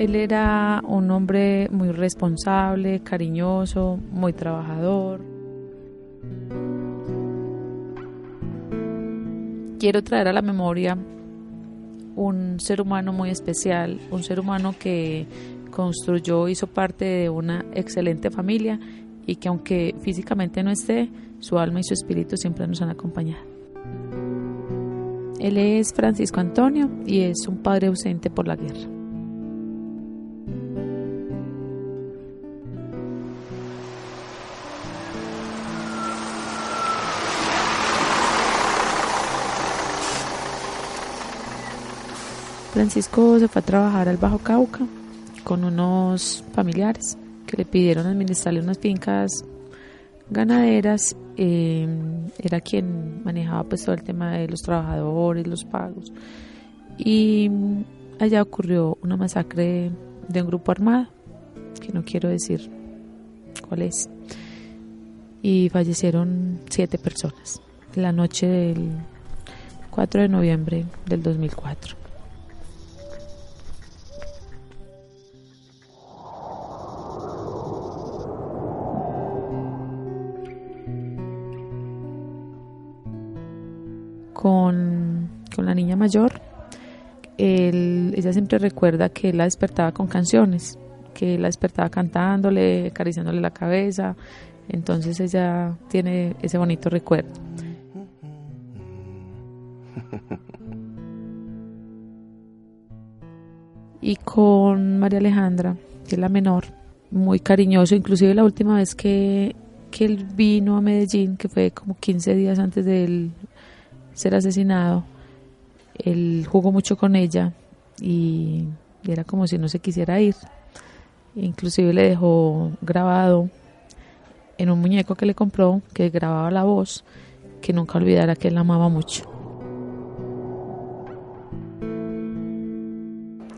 Él era un hombre muy responsable, cariñoso, muy trabajador. Quiero traer a la memoria un ser humano muy especial, un ser humano que construyó, hizo parte de una excelente familia y que aunque físicamente no esté, su alma y su espíritu siempre nos han acompañado. Él es Francisco Antonio y es un padre ausente por la guerra. Francisco se fue a trabajar al Bajo Cauca con unos familiares que le pidieron administrarle unas fincas ganaderas. Eh, era quien manejaba pues todo el tema de los trabajadores, los pagos. Y allá ocurrió una masacre de un grupo armado, que no quiero decir cuál es. Y fallecieron siete personas la noche del 4 de noviembre del 2004. Con, la niña mayor, ella siempre recuerda que él la despertaba con canciones, que la despertaba cantándole, acariciándole la cabeza, entonces ella tiene ese bonito recuerdo. Y con María Alejandra, que es la menor, muy cariñoso, inclusive la última vez que, que él vino a Medellín, que fue como 15 días antes del ser asesinado, él jugó mucho con ella y era como si no se quisiera ir. Inclusive le dejó grabado en un muñeco que le compró, que grababa la voz, que nunca olvidara que él la amaba mucho.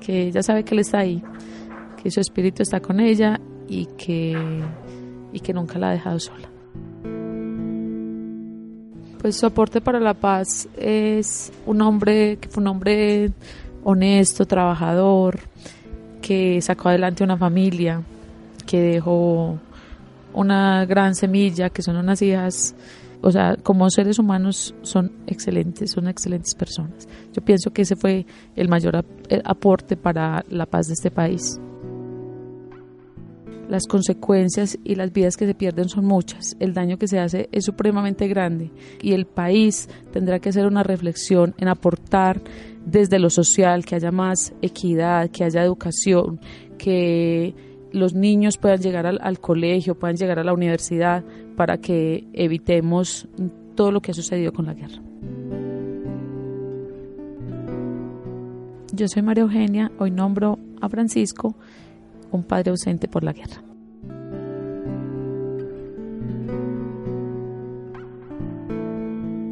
Que ella sabe que él está ahí, que su espíritu está con ella y que, y que nunca la ha dejado sola. Pues su aporte para la paz es un hombre que fue un hombre honesto, trabajador, que sacó adelante una familia, que dejó una gran semilla, que son unas hijas, o sea, como seres humanos son excelentes, son excelentes personas. Yo pienso que ese fue el mayor aporte para la paz de este país las consecuencias y las vidas que se pierden son muchas, el daño que se hace es supremamente grande y el país tendrá que hacer una reflexión en aportar desde lo social, que haya más equidad, que haya educación, que los niños puedan llegar al, colegio, puedan llegar a la universidad para que evitemos todo lo que ha sucedido con la guerra. Yo soy María Eugenia, hoy nombro a Francisco un padre ausente por la guerra.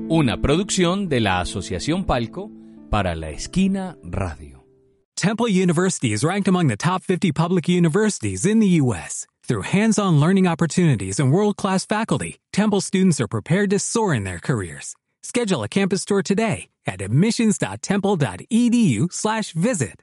Una producción de la Asociación Palco para la Esquina Radio. Temple University is ranked among the top 50 public universities in the U.S. Through hands-on learning opportunities and world-class faculty, Temple students are prepared to soar in their careers. Schedule a campus tour today at admissions.temple.edu/visit.